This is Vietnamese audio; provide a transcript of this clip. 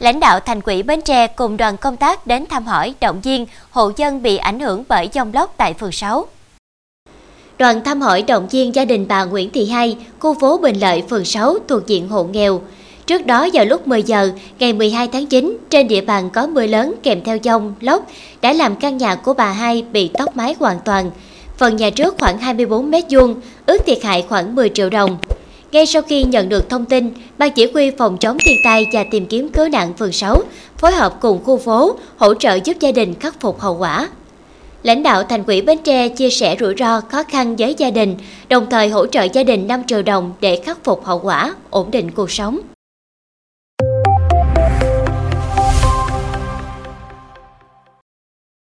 lãnh đạo thành quỹ Bến Tre cùng đoàn công tác đến thăm hỏi, động viên hộ dân bị ảnh hưởng bởi dông lốc tại phường 6. Đoàn thăm hỏi động viên gia đình bà Nguyễn Thị Hai, khu phố Bình Lợi, phường 6 thuộc diện hộ nghèo. Trước đó vào lúc 10 giờ ngày 12 tháng 9, trên địa bàn có mưa lớn kèm theo dông, lốc đã làm căn nhà của bà Hai bị tốc mái hoàn toàn. Phần nhà trước khoảng 24 mét vuông, ước thiệt hại khoảng 10 triệu đồng. Ngay sau khi nhận được thông tin, Ban chỉ huy phòng chống thiên tai và tìm kiếm cứu nạn phường 6 phối hợp cùng khu phố hỗ trợ giúp gia đình khắc phục hậu quả. Lãnh đạo thành ủy Bến Tre chia sẻ rủi ro khó khăn với gia đình, đồng thời hỗ trợ gia đình 5 triệu đồng để khắc phục hậu quả, ổn định cuộc sống.